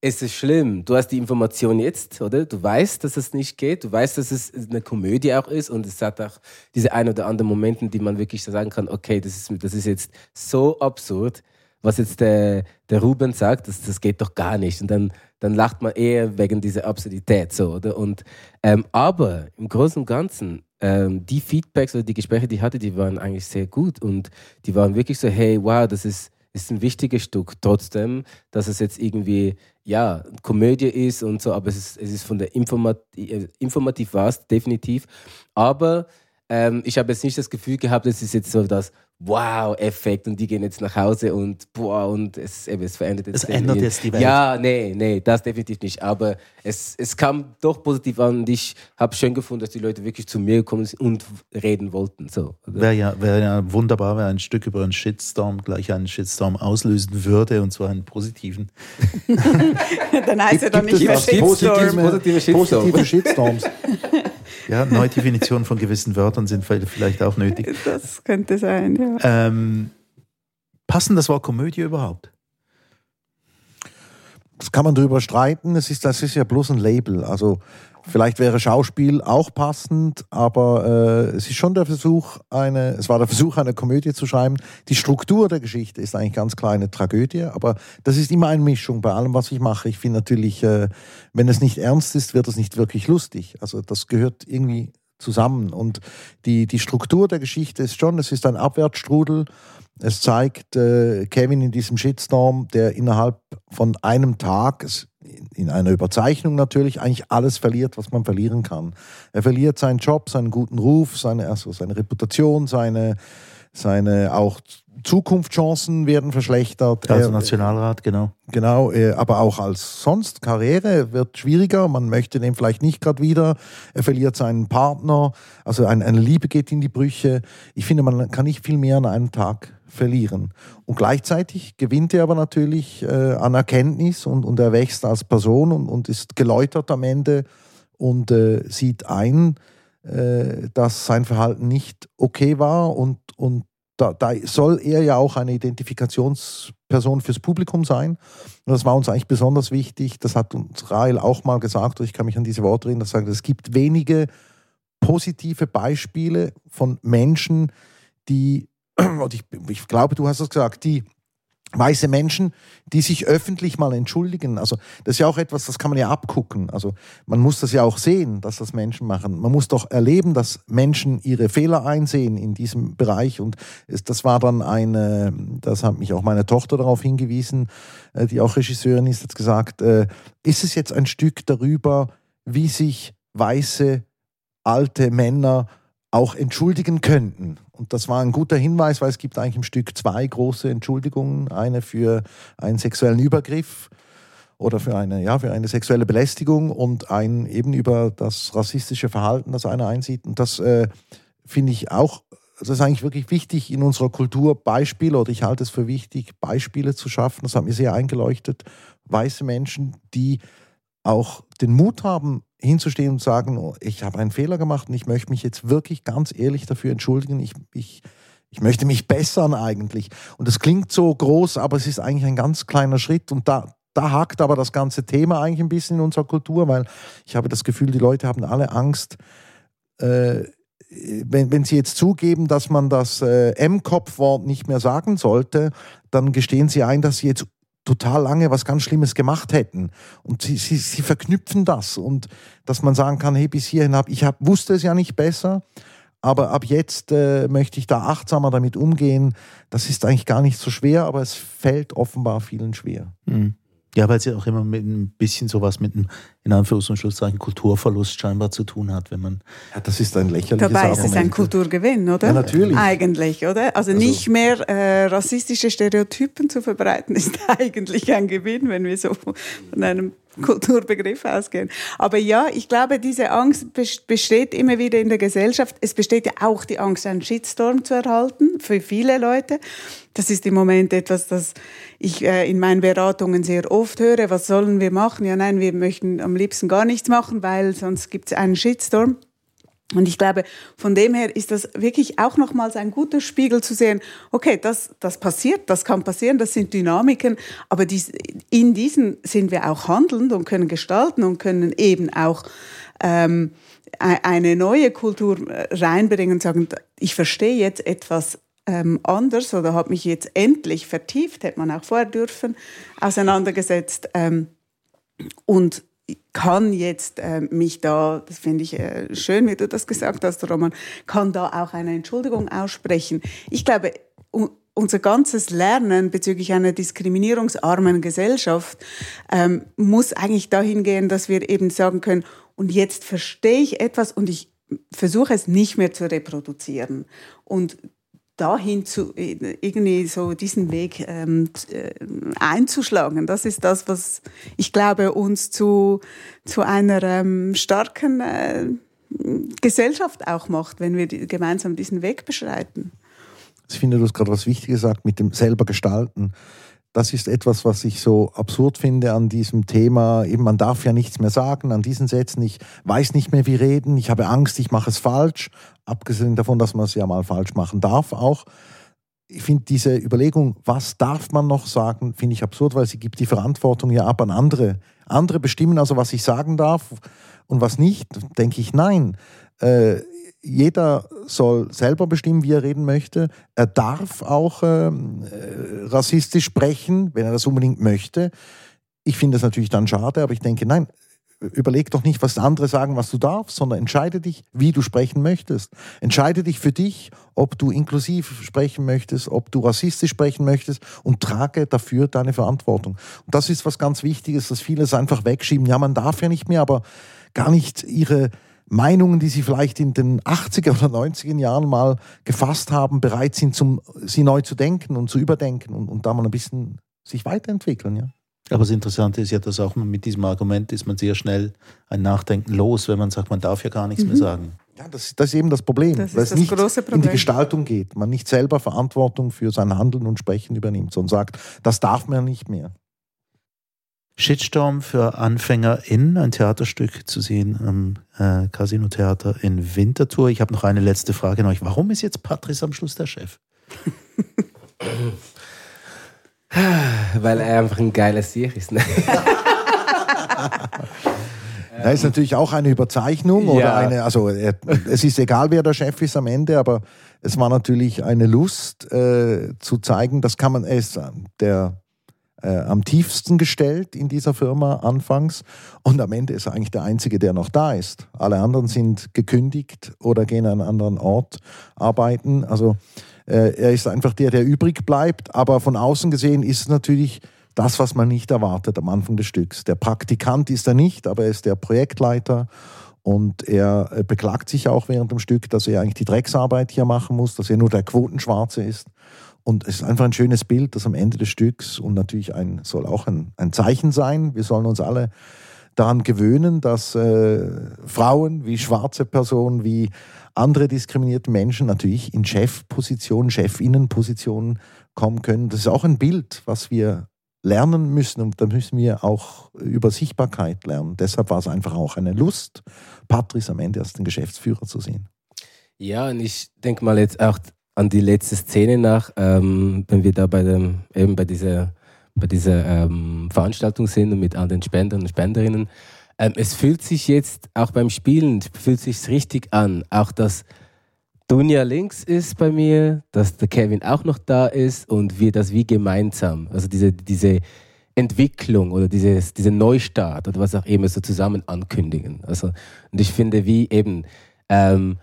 es ist schlimm. Du hast die Information jetzt, oder? Du weißt, dass es nicht geht. Du weißt, dass es eine Komödie auch ist und es hat auch diese ein oder anderen Momente, die man wirklich sagen kann, okay, das ist, das ist jetzt so absurd, was jetzt der, der Ruben sagt, das, das geht doch gar nicht. Und dann, dann lacht man eher wegen dieser Absurdität, so, oder? Und, ähm, aber im Großen und Ganzen, ähm, die Feedbacks oder die Gespräche, die ich hatte, die waren eigentlich sehr gut und die waren wirklich so, hey, wow, das ist, ist ein wichtiges Stück, trotzdem, dass es jetzt irgendwie, ja, Komödie ist und so, aber es ist, es ist von der Informat informativ war es definitiv. Aber ähm, ich habe jetzt nicht das Gefühl gehabt, es ist jetzt so das Wow-Effekt und die gehen jetzt nach Hause und boah, und es, eben, es verändert jetzt. Es ändert jetzt die Welt. Ja, nee, nee, das definitiv nicht. Aber es, es kam doch positiv an und ich habe schön gefunden, dass die Leute wirklich zu mir gekommen sind und reden wollten. So, Wäre ja, wär ja wunderbar, wenn ein Stück über einen Shitstorm gleich einen Shitstorm auslösen würde und zwar einen positiven. dann heißt er doch nicht mehr Shitstorm. Positive, Shitstorm. positive Shitstorms. Ja, neue Definitionen von gewissen Wörtern sind vielleicht auch nötig. Das könnte sein, ja. Ähm, passen das Wort Komödie überhaupt? Das kann man darüber streiten. Es ist, das ist ja bloß ein Label. Also Vielleicht wäre Schauspiel auch passend, aber äh, es ist schon der Versuch, eine, es war der Versuch, eine Komödie zu schreiben. Die Struktur der Geschichte ist eigentlich ganz klar eine Tragödie, aber das ist immer eine Mischung bei allem, was ich mache. Ich finde natürlich, äh, wenn es nicht ernst ist, wird es nicht wirklich lustig. Also das gehört irgendwie zusammen. Und die, die Struktur der Geschichte ist schon, es ist ein Abwärtsstrudel. Es zeigt äh, Kevin in diesem Shitstorm, der innerhalb von einem Tag, in einer Überzeichnung natürlich eigentlich alles verliert, was man verlieren kann. Er verliert seinen Job, seinen guten Ruf, seine, also seine Reputation, seine, seine auch Zukunftschancen werden verschlechtert. Also Nationalrat, genau. Genau, äh, aber auch als sonst Karriere wird schwieriger. Man möchte den vielleicht nicht gerade wieder. Er verliert seinen Partner. Also eine Liebe geht in die Brüche. Ich finde, man kann nicht viel mehr an einem Tag verlieren. Und gleichzeitig gewinnt er aber natürlich äh, an Erkenntnis und, und er wächst als Person und, und ist geläutert am Ende und äh, sieht ein, äh, dass sein Verhalten nicht okay war und, und da, da, soll er ja auch eine Identifikationsperson fürs Publikum sein. Und das war uns eigentlich besonders wichtig. Das hat uns Rael auch mal gesagt, und ich kann mich an diese Worte erinnern, dass sagt, es gibt wenige positive Beispiele von Menschen, die und ich, ich glaube, du hast es gesagt, die weiße Menschen, die sich öffentlich mal entschuldigen. Also das ist ja auch etwas, das kann man ja abgucken. Also man muss das ja auch sehen, dass das Menschen machen. Man muss doch erleben, dass Menschen ihre Fehler einsehen in diesem Bereich. Und das war dann eine, das hat mich auch meine Tochter darauf hingewiesen, äh, die auch Regisseurin ist, hat gesagt, äh, ist es jetzt ein Stück darüber, wie sich weiße alte Männer auch entschuldigen könnten. Und das war ein guter Hinweis, weil es gibt eigentlich im Stück zwei große Entschuldigungen. Eine für einen sexuellen Übergriff oder für eine, ja, für eine sexuelle Belästigung und ein eben über das rassistische Verhalten, das einer einsieht. Und das äh, finde ich auch, das ist eigentlich wirklich wichtig in unserer Kultur, Beispiele, oder ich halte es für wichtig, Beispiele zu schaffen. Das hat mir sehr eingeleuchtet. Weiße Menschen, die auch den Mut haben, hinzustehen und sagen, oh, ich habe einen Fehler gemacht und ich möchte mich jetzt wirklich ganz ehrlich dafür entschuldigen. Ich, ich, ich möchte mich bessern eigentlich. Und das klingt so groß, aber es ist eigentlich ein ganz kleiner Schritt. Und da, da hakt aber das ganze Thema eigentlich ein bisschen in unserer Kultur, weil ich habe das Gefühl, die Leute haben alle Angst, äh, wenn, wenn sie jetzt zugeben, dass man das äh, M-Kopf-Wort nicht mehr sagen sollte, dann gestehen sie ein, dass sie jetzt total lange was ganz Schlimmes gemacht hätten. Und sie, sie, sie verknüpfen das und dass man sagen kann, hey, bis hierhin habe ich hab, wusste es ja nicht besser, aber ab jetzt äh, möchte ich da achtsamer damit umgehen. Das ist eigentlich gar nicht so schwer, aber es fällt offenbar vielen schwer. Mhm. Ja, weil sie auch immer mit ein bisschen sowas mit einem in Anführungs- und Schlusszeichen Kulturverlust scheinbar zu tun hat, wenn man. Ja, das ist ein lächerliches Dabei ist Argument. es ein Kulturgewinn, oder? Ja, natürlich. Eigentlich, oder? Also, nicht mehr äh, rassistische Stereotypen zu verbreiten, ist eigentlich ein Gewinn, wenn wir so von einem Kulturbegriff ausgehen. Aber ja, ich glaube, diese Angst besteht immer wieder in der Gesellschaft. Es besteht ja auch die Angst, einen Shitstorm zu erhalten für viele Leute. Das ist im Moment etwas, das ich äh, in meinen Beratungen sehr oft höre. Was sollen wir machen? Ja, nein, wir möchten am liebsten gar nichts machen, weil sonst gibt es einen Shitstorm. Und ich glaube, von dem her ist das wirklich auch nochmals ein guter Spiegel zu sehen, okay, das, das passiert, das kann passieren, das sind Dynamiken, aber dies, in diesen sind wir auch handelnd und können gestalten und können eben auch ähm, e-, eine neue Kultur äh, reinbringen und sagen, ich verstehe jetzt etwas ähm, anders oder habe mich jetzt endlich vertieft, hätte man auch vorher dürfen, auseinandergesetzt. Ähm, und kann jetzt äh, mich da, das finde ich äh, schön, wie du das gesagt hast, Roman, kann da auch eine Entschuldigung aussprechen. Ich glaube, unser ganzes Lernen bezüglich einer diskriminierungsarmen Gesellschaft ähm, muss eigentlich dahin gehen, dass wir eben sagen können, und jetzt verstehe ich etwas und ich versuche es nicht mehr zu reproduzieren. Und dahin zu irgendwie so diesen Weg ähm, äh, einzuschlagen. Das ist das, was ich glaube uns zu zu einer ähm, starken äh, Gesellschaft auch macht, wenn wir die, gemeinsam diesen Weg beschreiten. Ich finde, du hast gerade was Wichtiges gesagt mit dem selber gestalten das ist etwas, was ich so absurd finde an diesem Thema. Eben, man darf ja nichts mehr sagen an diesen Sätzen. Ich weiß nicht mehr, wie reden. Ich habe Angst, ich mache es falsch. Abgesehen davon, dass man es ja mal falsch machen darf auch. Ich finde diese Überlegung, was darf man noch sagen, finde ich absurd, weil sie gibt die Verantwortung ja ab an andere. Andere bestimmen also, was ich sagen darf und was nicht. Denke ich, nein. Äh, jeder soll selber bestimmen, wie er reden möchte. Er darf auch ähm, äh, rassistisch sprechen, wenn er das unbedingt möchte. Ich finde das natürlich dann schade, aber ich denke, nein, überleg doch nicht, was andere sagen, was du darfst, sondern entscheide dich, wie du sprechen möchtest. Entscheide dich für dich, ob du inklusiv sprechen möchtest, ob du rassistisch sprechen möchtest und trage dafür deine Verantwortung. Und das ist was ganz Wichtiges, dass viele es einfach wegschieben. Ja, man darf ja nicht mehr, aber gar nicht ihre Meinungen, die sie vielleicht in den 80er oder 90er Jahren mal gefasst haben, bereit sind, zum, sie neu zu denken und zu überdenken und, und da mal ein bisschen sich weiterentwickeln. Ja. Aber das Interessante ist ja, dass auch mit diesem Argument ist man sehr schnell ein Nachdenken los, wenn man sagt, man darf ja gar nichts mhm. mehr sagen. Ja, das, das, ist eben das Problem, das weil es nicht Problem. in die Gestaltung geht. Man nicht selber Verantwortung für sein Handeln und Sprechen übernimmt, sondern sagt, das darf man nicht mehr. Shitstorm für AnfängerInnen, ein Theaterstück zu sehen am äh, Casino Theater in Winterthur. Ich habe noch eine letzte Frage an euch. Warum ist jetzt Patrice am Schluss der Chef? Weil er einfach ein geiles Sieg ist. Ne? Da ist natürlich auch eine Überzeichnung ja. oder eine, also es ist egal, wer der Chef ist am Ende, aber es war natürlich eine Lust äh, zu zeigen, das kann man, er ist der äh, am tiefsten gestellt in dieser Firma anfangs und am Ende ist er eigentlich der Einzige, der noch da ist. Alle anderen sind gekündigt oder gehen an einen anderen Ort arbeiten. Also äh, er ist einfach der, der übrig bleibt, aber von außen gesehen ist es natürlich das, was man nicht erwartet am Anfang des Stücks. Der Praktikant ist er nicht, aber er ist der Projektleiter und er äh, beklagt sich auch während dem Stück, dass er eigentlich die Drecksarbeit hier machen muss, dass er nur der Quotenschwarze ist. Und es ist einfach ein schönes Bild, das am Ende des Stücks und natürlich ein, soll auch ein, ein Zeichen sein. Wir sollen uns alle daran gewöhnen, dass äh, Frauen wie schwarze Personen, wie andere diskriminierte Menschen natürlich in Chefpositionen, Chefinnenpositionen kommen können. Das ist auch ein Bild, was wir lernen müssen und da müssen wir auch über Sichtbarkeit lernen. Deshalb war es einfach auch eine Lust, Patrice am Ende als den Geschäftsführer zu sehen. Ja, und ich denke mal jetzt auch an die letzte Szene nach, ähm, wenn wir da bei dem, eben bei dieser, bei dieser ähm, Veranstaltung sind und mit den Spendern und Spenderinnen. Ähm, es fühlt sich jetzt auch beim Spielen, fühlt sich richtig an, auch dass Dunja links ist bei mir, dass der Kevin auch noch da ist und wir das wie gemeinsam, also diese, diese Entwicklung oder dieses, diese Neustart oder was auch immer so zusammen ankündigen. Also, und ich finde, wie eben, ähm,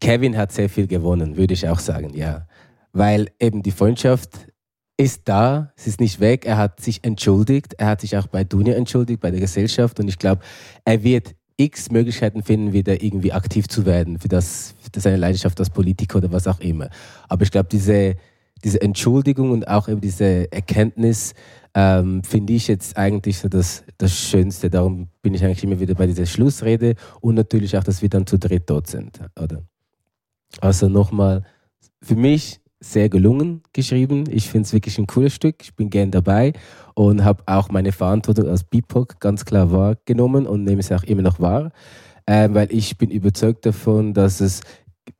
Kevin hat sehr viel gewonnen, würde ich auch sagen, ja. Weil eben die Freundschaft ist da, es ist nicht weg, er hat sich entschuldigt, er hat sich auch bei Dunja entschuldigt, bei der Gesellschaft und ich glaube, er wird x Möglichkeiten finden, wieder irgendwie aktiv zu werden für, das, für seine Leidenschaft als Politiker oder was auch immer. Aber ich glaube, diese, diese Entschuldigung und auch eben diese Erkenntnis ähm, finde ich jetzt eigentlich so das, das Schönste. Darum bin ich eigentlich immer wieder bei dieser Schlussrede und natürlich auch, dass wir dann zu dritt dort sind. Oder? Also nochmal, für mich sehr gelungen geschrieben. Ich finde es wirklich ein cooles Stück. Ich bin gern dabei und habe auch meine Verantwortung als BIPOC ganz klar wahrgenommen und nehme es auch immer noch wahr, äh, weil ich bin überzeugt davon, dass es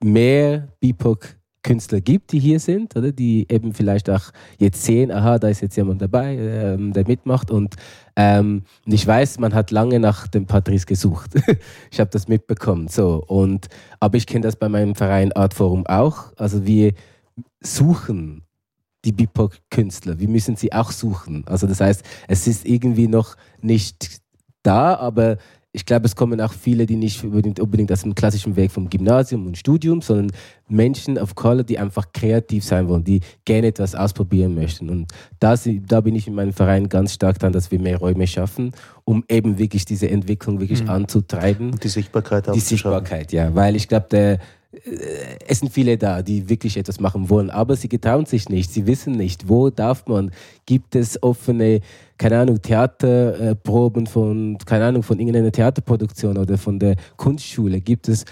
mehr BIPOC Künstler gibt, die hier sind, oder die eben vielleicht auch jetzt sehen, aha, da ist jetzt jemand dabei, ähm, der mitmacht und, ähm, ich weiß, man hat lange nach dem Patrice gesucht. ich habe das mitbekommen, so und aber ich kenne das bei meinem Verein Art Forum auch, also wir suchen die BIPOC-Künstler. Wir müssen sie auch suchen. Also das heißt, es ist irgendwie noch nicht da, aber ich glaube, es kommen auch viele, die nicht unbedingt, unbedingt aus dem klassischen Weg vom Gymnasium und Studium, sondern Menschen of Color, die einfach kreativ sein wollen, die gerne etwas ausprobieren möchten. Und das, da bin ich in meinem Verein ganz stark dran, dass wir mehr Räume schaffen, um eben wirklich diese Entwicklung wirklich mhm. anzutreiben. Und die Sichtbarkeit auch Die Sichtbarkeit, ja. Weil ich glaube, der es sind viele da, die wirklich etwas machen wollen, aber sie getrauen sich nicht, sie wissen nicht, wo darf man, gibt es offene, keine Ahnung, Theaterproben von, keine Ahnung, von irgendeiner Theaterproduktion oder von der Kunstschule, gibt es,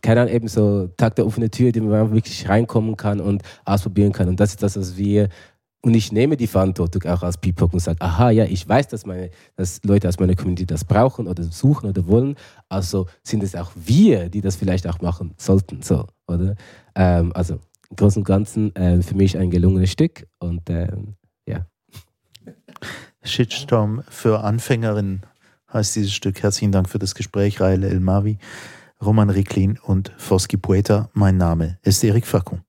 keine Ahnung, eben so Tag der offenen Tür, die man wirklich reinkommen kann und ausprobieren kann? Und das ist das, was wir und ich nehme die Verantwortung auch als BIPOC und sage, aha, ja, ich weiß, dass, meine, dass Leute aus meiner Community das brauchen oder suchen oder wollen. Also sind es auch wir, die das vielleicht auch machen sollten. So, oder? Ähm, also im Großen und Ganzen äh, für mich ein gelungenes Stück und ähm, ja. Shitstorm für Anfängerinnen heißt dieses Stück. Herzlichen Dank für das Gespräch, Raele Elmavi, Roman Riklin und Foski Poeta. Mein Name ist Erik Facon.